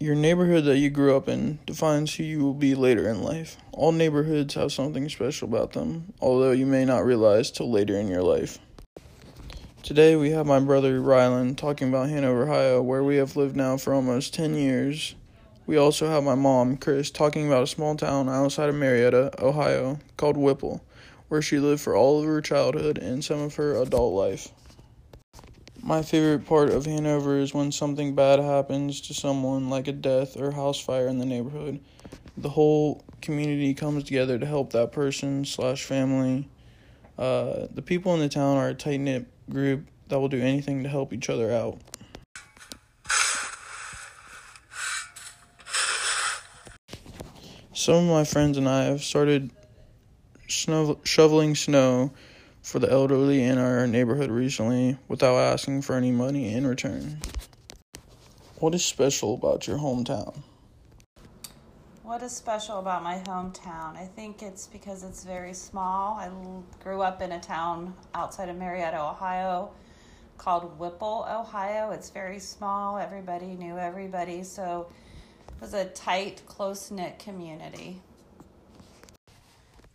Your neighborhood that you grew up in defines who you will be later in life. All neighborhoods have something special about them, although you may not realize till later in your life. Today we have my brother Rylan talking about Hanover, Ohio, where we have lived now for almost 10 years. We also have my mom, Chris, talking about a small town outside of Marietta, Ohio, called Whipple, where she lived for all of her childhood and some of her adult life. My favorite part of Hanover is when something bad happens to someone, like a death or house fire in the neighborhood. The whole community comes together to help that person slash family. Uh, the people in the town are a tight knit group that will do anything to help each other out. Some of my friends and I have started snow- shoveling snow for the elderly in our neighborhood recently without asking for any money in return. What is special about your hometown? What is special about my hometown? I think it's because it's very small. I grew up in a town outside of Marietta, Ohio called Whipple, Ohio. It's very small. Everybody knew everybody. So it was a tight, close knit community.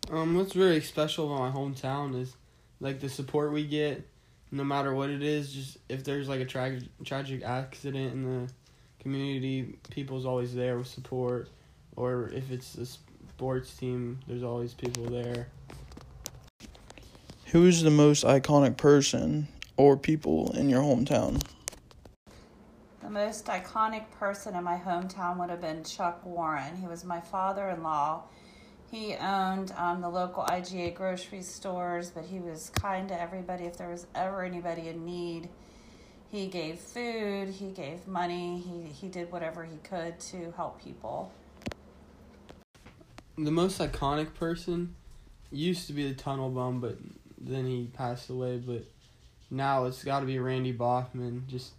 Um, what's really special about my hometown is like the support we get, no matter what it is. Just if there's like a tragic tragic accident in the community, people's always there with support. Or if it's a sports team, there's always people there. Who is the most iconic person or people in your hometown? The most iconic person in my hometown would have been Chuck Warren. He was my father in law he owned um, the local IGA grocery stores, but he was kind to everybody. If there was ever anybody in need, he gave food, he gave money, he, he did whatever he could to help people. The most iconic person used to be the tunnel bum, but then he passed away. But now it's got to be Randy Baughman. Just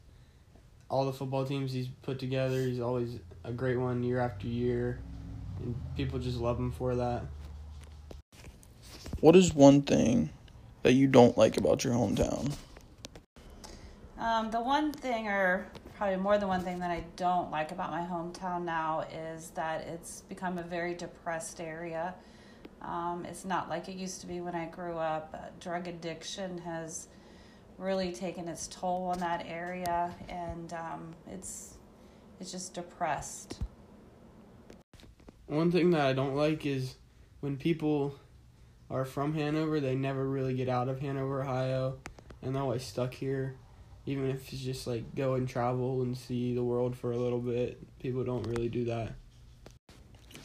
all the football teams he's put together, he's always a great one year after year and people just love him for that. What is one thing that you don't like about your hometown? Um, the one thing, or probably more than one thing, that I don't like about my hometown now is that it's become a very depressed area. Um, it's not like it used to be when I grew up. Uh, drug addiction has really taken its toll on that area, and um, it's it's just depressed. One thing that I don't like is when people are from Hanover, they never really get out of Hanover, Ohio, and they're always stuck here. Even if it's just like go and travel and see the world for a little bit, people don't really do that.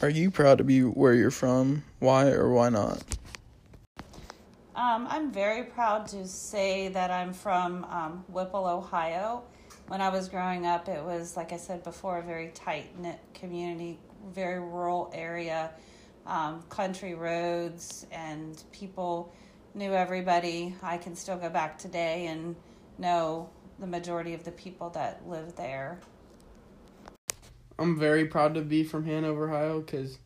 Are you proud to be where you're from? Why or why not? Um, I'm very proud to say that I'm from um, Whipple, Ohio. When I was growing up, it was, like I said before, a very tight knit community very rural area, um, country roads, and people knew everybody. I can still go back today and know the majority of the people that live there. I'm very proud to be from Hanover, Ohio, because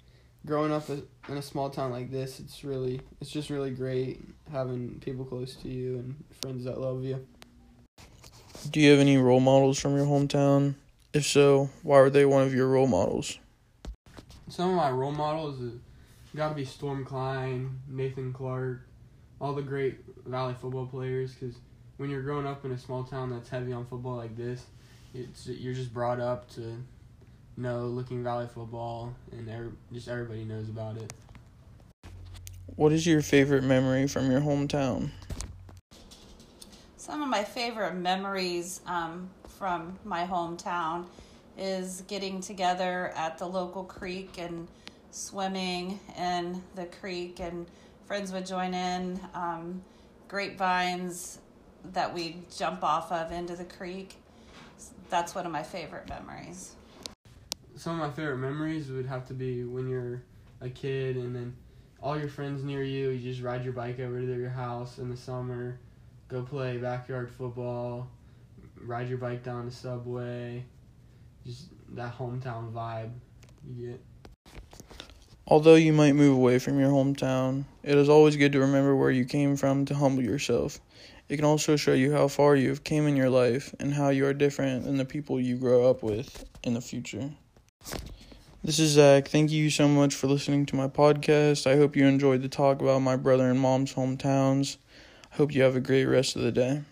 growing up in a small town like this, it's really, it's just really great having people close to you and friends that love you. Do you have any role models from your hometown? If so, why were they one of your role models? Some of my role models got to be Storm Klein, Nathan Clark, all the great Valley football players. Because when you're growing up in a small town that's heavy on football like this, it's you're just brought up to know Licking Valley football, and every, just everybody knows about it. What is your favorite memory from your hometown? Some of my favorite memories um, from my hometown is getting together at the local creek and swimming in the creek, and friends would join in. Um, grapevines that we'd jump off of into the creek. That's one of my favorite memories. Some of my favorite memories would have to be when you're a kid and then all your friends near you, you just ride your bike over to your house in the summer, go play backyard football, ride your bike down the subway, just that hometown vibe you get. Although you might move away from your hometown, it is always good to remember where you came from to humble yourself. It can also show you how far you have came in your life and how you are different than the people you grow up with in the future. This is Zach. Thank you so much for listening to my podcast. I hope you enjoyed the talk about my brother and mom's hometowns. I hope you have a great rest of the day.